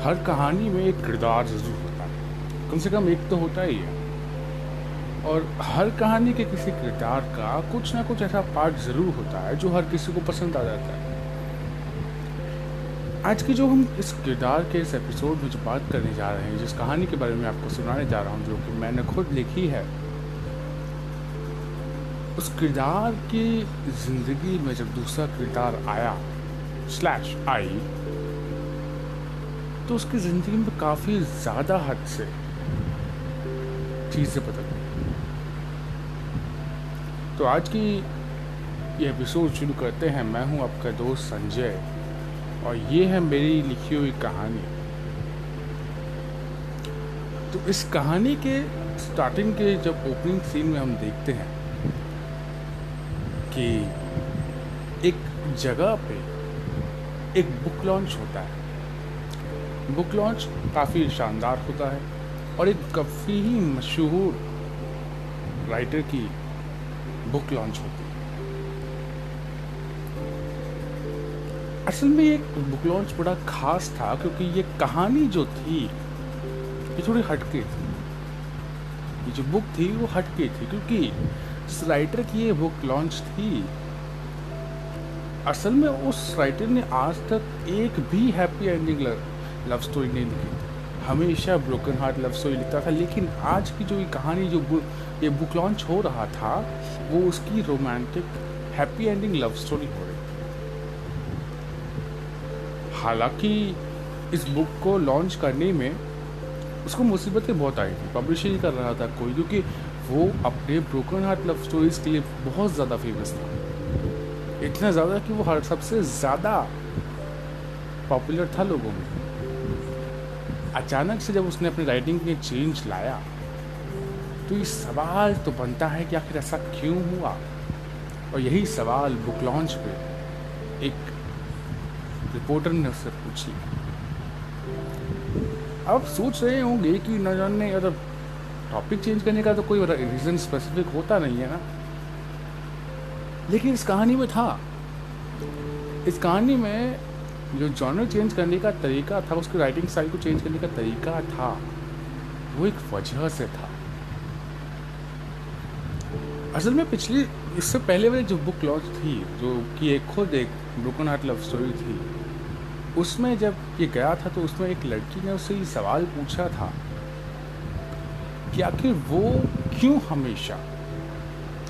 हर कहानी में एक किरदार ज़रूर होता है। कम से कम एक तो होता ही है। और हर कहानी के किसी किरदार का कुछ ना कुछ ऐसा पार्ट ज़रूर होता है जो हर किसी को पसंद आ जाता है। आज की जो हम इस किरदार के इस एपिसोड में जो बात करने जा रहे हैं, जिस कहानी के बारे में आपको सुनाने जा रहा हूँ, जो कि मैंने खुद लिखी है उस किरदार की ज़िंदगी में जब दूसरा किरदार आया स्लैश आई तो उसकी ज़िंदगी में काफ़ी ज़्यादा हद से चीज़ें बदल गई। तो आज की ये एपिसोड शुरू करते हैं। मैं हूँ आपका दोस्त संजय, और ये है मेरी लिखी हुई कहानी। तो इस कहानी के स्टार्टिंग के जब ओपनिंग सीन में हम देखते हैं कि एक जगह पे एक बुक लॉन्च होता है। बुक लॉन्च काफ़ी शानदार होता है और एक काफ़ी ही मशहूर राइटर की बुक लॉन्च होती है। असल में ये बुक लॉन्च बड़ा खास था क्योंकि ये कहानी जो थी, ये थोड़ी हटके थी। ये जो बुक थी वो हटके थी क्योंकि जिस राइटर की ये बुक लॉन्च थी, असल में उस राइटर ने आज तक एक भी हैप्पी एंडिंग लव स्टोरी नहीं लिखी। हमेशा ब्रोकन हार्ट लव स्टोरी लिखता था, लेकिन आज की जो ये कहानी, जो ये बुक लॉन्च हो रहा था, वो उसकी romantic happy ending love story हो रही थी। हालाँकि इस बुक को लॉन्च करने में उसको मुसीबतें बहुत आई थी। पब्लिश ही कर रहा था कोई, क्योंकि वो अपने ब्रोकन हार्ट लव स्टोरीज के लिए बहुत ज़्यादा फ़ेमस था। इतना ज़्यादा कि वो हर सबसे ज़्यादा पॉपुलर था लोगों में। अचानक से जब उसने अपनी राइटिंग में चेंज लाया तो ये सवाल तो बनता है कि आखिर ऐसा क्यों हुआ? और यही सवाल बुक लॉन्च पे एक रिपोर्टर ने उससे पूछी। अब सोच रहे होंगे कि न जानने अगर टॉपिक चेंज करने का तो कोई रीज़न स्पेसिफिक होता नहीं है ना। लेकिन इस कहानी में था। इस कहानी में जो जॉनर चेंज करने का तरीका था, उसके राइटिंग स्टाइल को चेंज करने का तरीका था, वो एक वजह से था। असल में पिछली, इससे पहले वाली जो बुक लॉन्च थी, जो कि एक खुद एक ब्रोकन हार्ट लव स्टोरी थी, उसमें जब ये गया था तो उसमें एक लड़की ने उससे ये सवाल पूछा था कि आखिर वो क्यों हमेशा?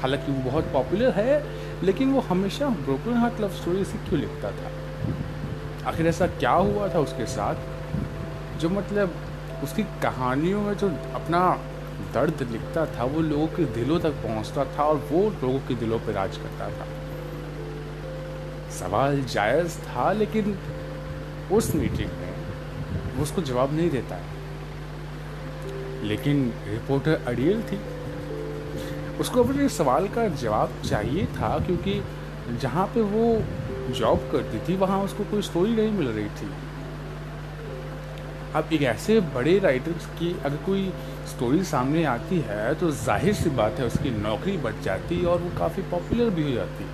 हालाँकि वो बहुत पॉपुलर है, लेकिन वो हमेशा ब्रोकन हार्ट लव स्टोरी से क्यों लिखता था? आखिर ऐसा क्या हुआ था उसके साथ? जो मतलब उसकी कहानियों में जो अपना दर्द लिखता था, वो लोगों के दिलों तक पहुँचता था और वो लोगों के दिलों पर राज करता था। सवाल जायज़ था, लेकिन उस मीटिंग में वो उसको जवाब नहीं देता है। लेकिन रिपोर्टर अड़ियल थी। उसको अपने सवाल का जवाब चाहिए था क्योंकि जहाँ पे वो जॉब करती थी, वहाँ उसको कोई स्टोरी नहीं मिल रही थी। अब एक ऐसे बड़े राइटर्स की अगर कोई स्टोरी सामने आती है तो ज़ाहिर सी बात है उसकी नौकरी बच जाती और वो काफ़ी पॉपुलर भी हो जाती।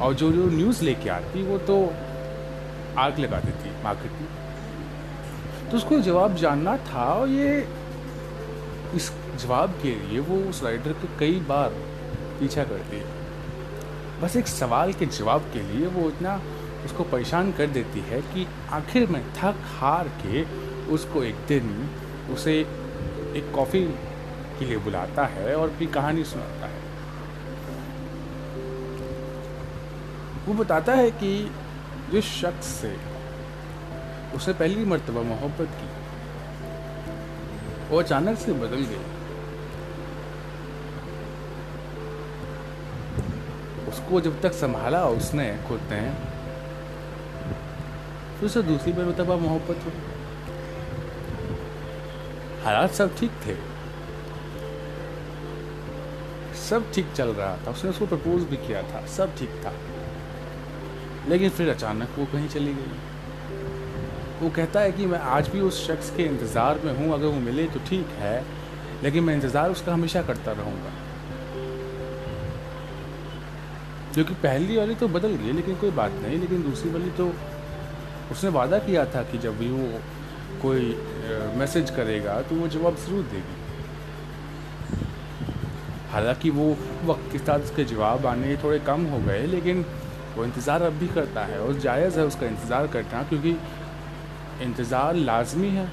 और जो जो न्यूज़ लेके आती, वो तो आग लगा देती मार्केट में तो उसको जवाब जानना था और ये इस जवाब के लिए वो उस राइडर को कई बार पीछा करती है। बस एक सवाल के जवाब के लिए वो इतना उसको परेशान कर देती है कि आखिर में थक हार के उसको एक दिन उसे एक कॉफ़ी के लिए बुलाता है और अपनी कहानी सुनाता है। वो बताता है कि जिस शख्स से उसे पहली मरतबा मोहब्बत की वो अचानक से बदल गई। उसको जब तक संभाला उसने खुद ने तो उसे दूसरी बार मतलब मोहब्बत हुई हालात सब ठीक थे। सब ठीक चल रहा था। उसने उसको प्रपोज भी किया था। सब ठीक था। लेकिन फिर अचानक वो कहीं चली गई। वो कहता है कि मैं आज भी उस शख्स के इंतज़ार में हूँ, अगर वो मिले तो ठीक है, लेकिन मैं इंतज़ार उसका हमेशा करता रहूँगा। जो कि पहली वाली तो बदल गई, लेकिन कोई बात नहीं, लेकिन दूसरी वाली तो उसने वादा किया था कि जब भी वो कोई मैसेज करेगा तो वो जवाब ज़रूर देगी। हालाँकि वो वक्त के साथ उसके जवाब आने थोड़े कम हो गए, लेकिन वो इंतज़ार अब भी करता है और जायज़ है उसका इंतज़ार करना, क्योंकि इंतज़ार लाजमी है।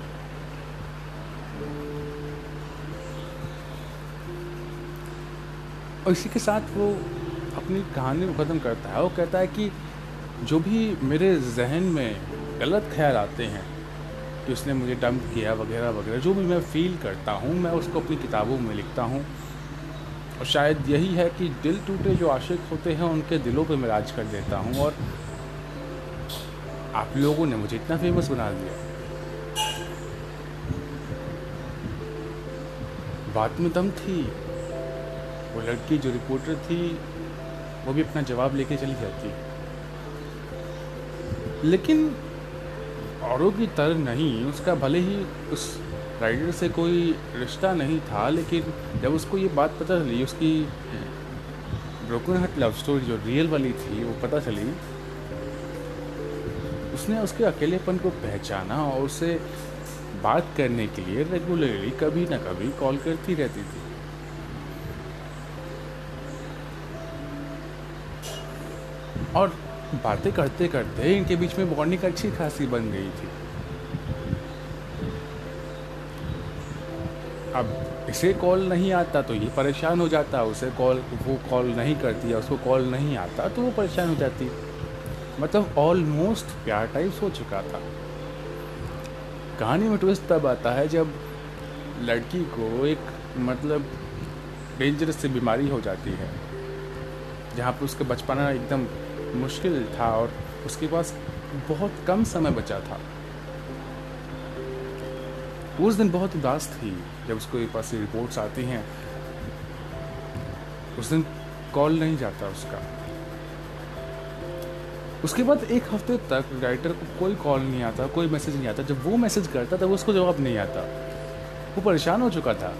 और इसी के साथ वो अपनी कहानी को ख़त्म करता है। वो कहता है कि जो भी मेरे जहन में गलत ख्याल आते हैं कि उसने मुझे डंप किया वगैरह वगैरह, जो भी मैं फ़ील करता हूँ, मैं उसको अपनी किताबों में लिखता हूँ। और शायद यही है कि दिल टूटे जो आशिक होते हैं, उनके दिलों पे मैं राज कर देता हूँ। और आप लोगों ने मुझे इतना फ़ेमस बना दिया। बात में दम थी। वो लड़की जो रिपोर्टर थी, वो भी अपना जवाब लेके चली जाती। लेकिन औरों की तरह नहीं, उसका भले ही उस राइडर से कोई रिश्ता नहीं था, लेकिन जब उसको ये बात पता चली, उसकी ब्रोकन हार्ट लव स्टोरी जो रियल वाली थी, वो पता चली उसने उसके अकेलेपन को पहचाना और उसे बात करने के लिए रेगुलरली कभी ना कभी कॉल करती रहती थी। और बातें करते करते इनके बीच में बॉन्डिंग अच्छी खासी बन गई थी। अब इसे कॉल नहीं आता तो ये परेशान हो जाता, उसे कॉल वो कॉल नहीं करती या उसको कॉल नहीं आता तो वो परेशान हो जाती। मतलब ऑलमोस्ट प्यार टाइप्स हो चुका था। कहानी में ट्विस्ट तब आता है जब लड़की को एक मतलब डेंजरस सी बीमारी हो जाती है, जहाँ पर उसका बचपना एकदम मुश्किल था और उसके पास बहुत कम समय बचा था। उस दिन बहुत उदास थी, जब उसको पास रिपोर्ट्स आती हैं। उस दिन कॉल नहीं जाता उसका। उसके बाद एक हफ़्ते तक राइटर को कोई कॉल नहीं आता, कोई मैसेज नहीं आता। जब वो मैसेज करता, तब उसको जवाब नहीं आता। वो परेशान हो चुका था।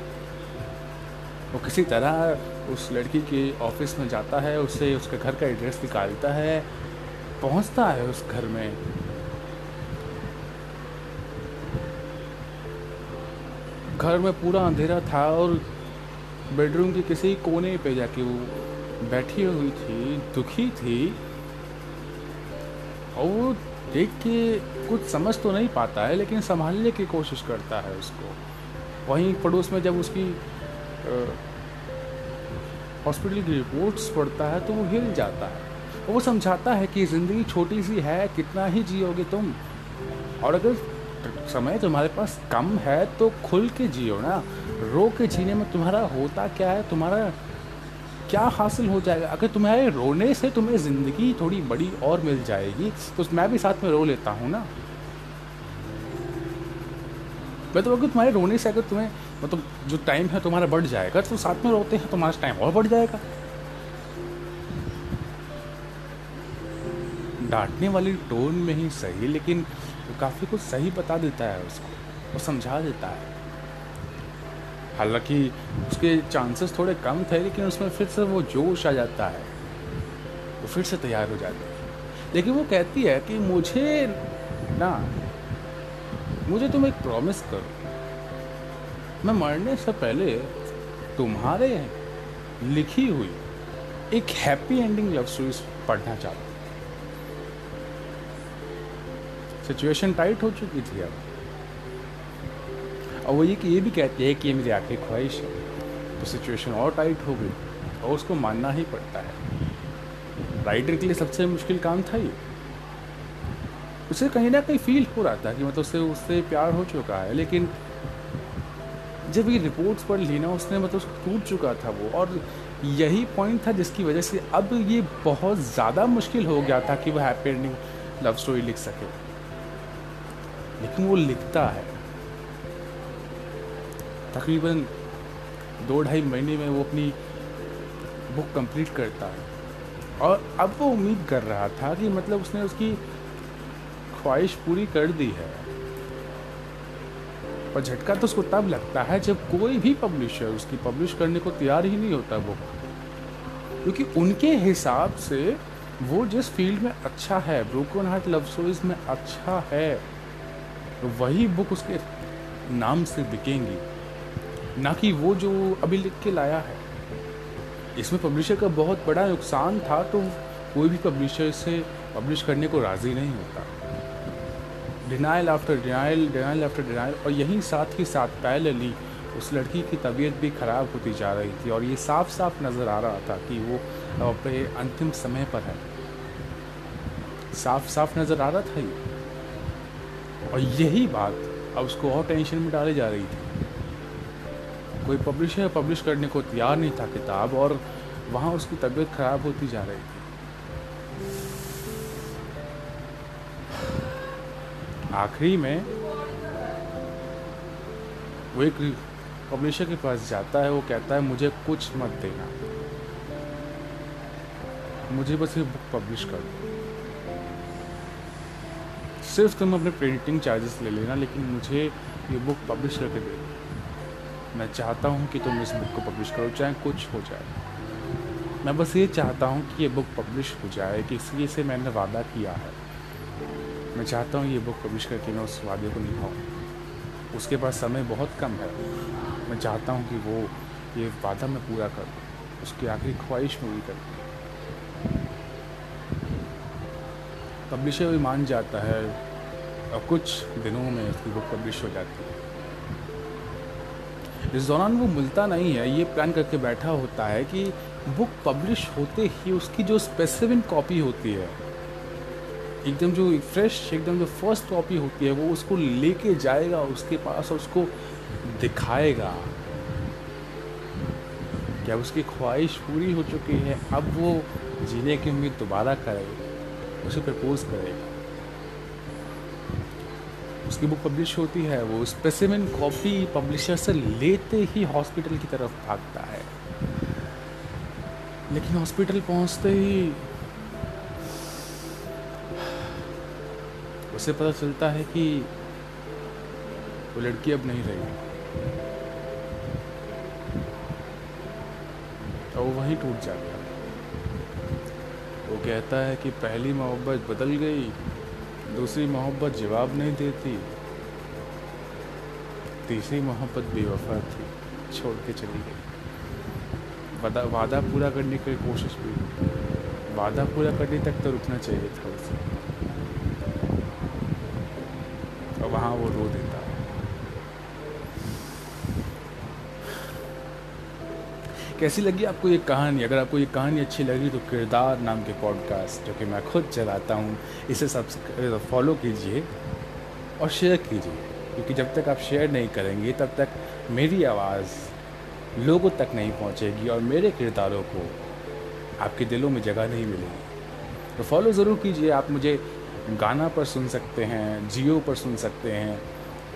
वो किसी तरह उस लड़की के ऑफ़िस में जाता है उससे उसके घर का एड्रेस निकालता है, पहुँचता है उस घर में। घर में पूरा अंधेरा था और बेडरूम के किसी कोने पे जाके वो बैठी हुई थी, दुखी थी। और वो देख के कुछ समझ तो नहीं पाता है, लेकिन संभालने की कोशिश करता है उसको। वहीं पड़ोस में जब उसकी हॉस्पिटल की रिपोर्ट्स पढ़ता है तो वो हिल जाता है। वो समझाता है कि ज़िंदगी छोटी सी है, कितना ही जियोगे तुम। और अगर समय तुम्हारे पास कम है तो खुल के जियो ना। रो के जीने में तुम्हारा होता क्या है? तुम्हारा क्या हासिल हो जाएगा? अगर तुम्हारे रोने से तुम्हें ज़िंदगी थोड़ी बड़ी और मिल जाएगी तो मैं भी साथ में रो लेता हूँ ना? मैं तो अगर तुम्हारे रोने से अगर तुम्हें मतलब जो टाइम है तुम्हारा बढ़ जाएगा तो साथ में रोते हैं तुम्हारा टाइम और बढ़ जाएगा। डांटने वाली टोन में ही सही, लेकिन काफ़ी कुछ सही बता देता है उसको, वो समझा देता है। हालाँकि उसके चांसेस थोड़े कम थे, लेकिन उसमें फिर से वो जोश आ जाता है। वो फिर से तैयार हो जाती है। लेकिन वो कहती है कि मुझे ना, मुझे तुम एक प्रॉमिस करो। मैं मरने से पहले तुम्हारे लिखी हुई एक हैप्पी एंडिंग लव स्टोरी पढ़ना चाहता सिचुएशन टाइट हो चुकी थी अब। और वो ये कि ये भी कहती है कि ये मेरी आखिरी ख्वाहिश है। तो सिचुएशन और टाइट हो गई और उसको मानना ही पड़ता है। राइटर के लिए सबसे मुश्किल काम था ये। उसे कहीं ना कहीं फील हो रहा था कि मतलब उससे उससे प्यार हो चुका है, लेकिन जब ये रिपोर्ट्स पढ़ ली ना, उसने मतलब टूट चुका था वो। और यही पॉइंट था जिसकी वजह से अब ये बहुत ज़्यादा मुश्किल हो गया था कि वो हैप्पी एंडिंग लव स्टोरी लिख सके। लेकिन वो लिखता है। तकरीबन दो ढाई महीने में वो अपनी बुक कंप्लीट करता है। और अब वो उम्मीद कर रहा था कि मतलब उसने उसकी ख्वाहिश पूरी कर दी है। और झटका तो उसको तब लगता है जब कोई भी पब्लिशर उसकी पब्लिश करने को तैयार ही नहीं होता बुक। क्योंकि उनके हिसाब से वो जिस फ़ील्ड में अच्छा है, ब्रोकन हार्ट लव स्टोरीज में अच्छा है तो वही बुक उसके नाम से बिकेंगी। ना कि वो जो अभी लिख के लाया है। इसमें पब्लिशर का बहुत बड़ा नुकसान था तो कोई भी पब्लिशर से पब्लिश करने को राज़ी नहीं होता। Denial after denial denial after denial और यहीं साथ ही साथ पैरेलली उस लड़की की तबीयत भी ख़राब होती जा रही थी, और ये साफ़ साफ़ नज़र आ रहा था कि वो अपने अंतिम समय पर है। साफ़ साफ़ नज़र आ रहा था ये। और यही बात अब उसको और टेंशन में डाली जा रही थी। कोई पब्लिशर पब्लिश करने को तैयार नहीं था किताब और वहाँ उसकी तबीयत ख़राब होती जा रही थी। आखिरी में वो एक पब्लिशर के पास जाता है, वो कहता है, मुझे कुछ मत देना। मुझे बस ये बुक पब्लिश कर दो। सिर्फ़ तुम अपने प्रिंटिंग चार्जेस ले लेना, लेकिन मुझे ये बुक पब्लिश करके दे। मैं चाहता हूँ कि तुम इस बुक को पब्लिश करो, चाहे कुछ हो जाए। मैं बस ये चाहता हूँ कि ये बुक पब्लिश हो जाए, कि इसलिए से मैंने वादा किया है। मैं चाहता हूँ ये बुक पब्लिश करके मैं उस वादे को निभाऊँ। उसके पास समय बहुत कम है। मैं चाहता हूँ कि वो, ये वादा मैं पूरा कर दूँ। उसकी आखिरी ख्वाहिश पूरी कर दूँ पब्लिशर भी मान जाता है, और कुछ दिनों में उसकी बुक पब्लिश हो जाती है। इस दौरान वो मिलता नहीं है। ये प्लान करके बैठा होता है कि बुक पब्लिश होते ही उसकी जो स्पेसिफिक कॉपी होती है, एकदम जो फ्रेश एकदम जो फ़र्स्ट कॉपी होती है, वो उसको लेके जाएगा, उसके पास और उसको दिखाएगा। क्या उसकी ख्वाहिश पूरी हो चुकी है? अब वो जीने की उम्मीद दोबारा करेगा उसे प्रपोज करेगा उसकी बुक पब्लिश होती है, वो स्पेसिमिन कॉपी पब्लिशर से लेते ही हॉस्पिटल की तरफ़ भागता है। लेकिन हॉस्पिटल पहुँचते ही उसे पता चलता है कि वो लड़की अब नहीं रही। और वो वहीं टूट जाता है। वो कहता है कि पहली मोहब्बत बदल गई दूसरी मोहब्बत जवाब नहीं देती। तीसरी मोहब्बत बेवफा थी, छोड़ के चली गई। वादा वादा पूरा करने की कोशिश भी। वादा पूरा करने तक तो रुकना चाहिए था उसे। और वहाँ वो रो देता। कैसी लगी आपको ये कहानी? अगर आपको ये कहानी अच्छी लगी तो किरदार नाम के पॉडकास्ट जो कि मैं खुद चलाता हूँ, इसे सब्सक्राइब फॉलो कीजिए और शेयर कीजिए। क्योंकि जब तक आप शेयर नहीं करेंगे, तब तक मेरी आवाज़ लोगों तक नहीं पहुँचेगी और मेरे किरदारों को आपके दिलों में जगह नहीं मिलेगी। तो फॉलो ज़रूर कीजिए। आप मुझे गाना पर सुन सकते हैं, जियो पर सुन सकते हैं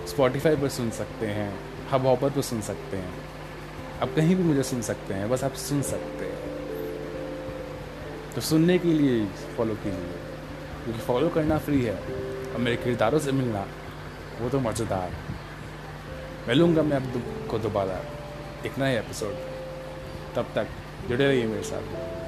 स्पॉटिफाई पर सुन सकते हैं हब हॉपर पर सुन सकते हैं। आप कहीं भी मुझे सुन सकते हैं, बस आप सुन सकते हैं। तो सुनने के लिए फॉलो कीजिए। क्योंकि फॉलो करना फ्री है, और मेरे किरदारों से मिलना, वो तो मज़ेदार मिलूँगा मैं आपको दोबारा। एक नए एपिसोड तब तक जुड़े रहिए मेरे साथ।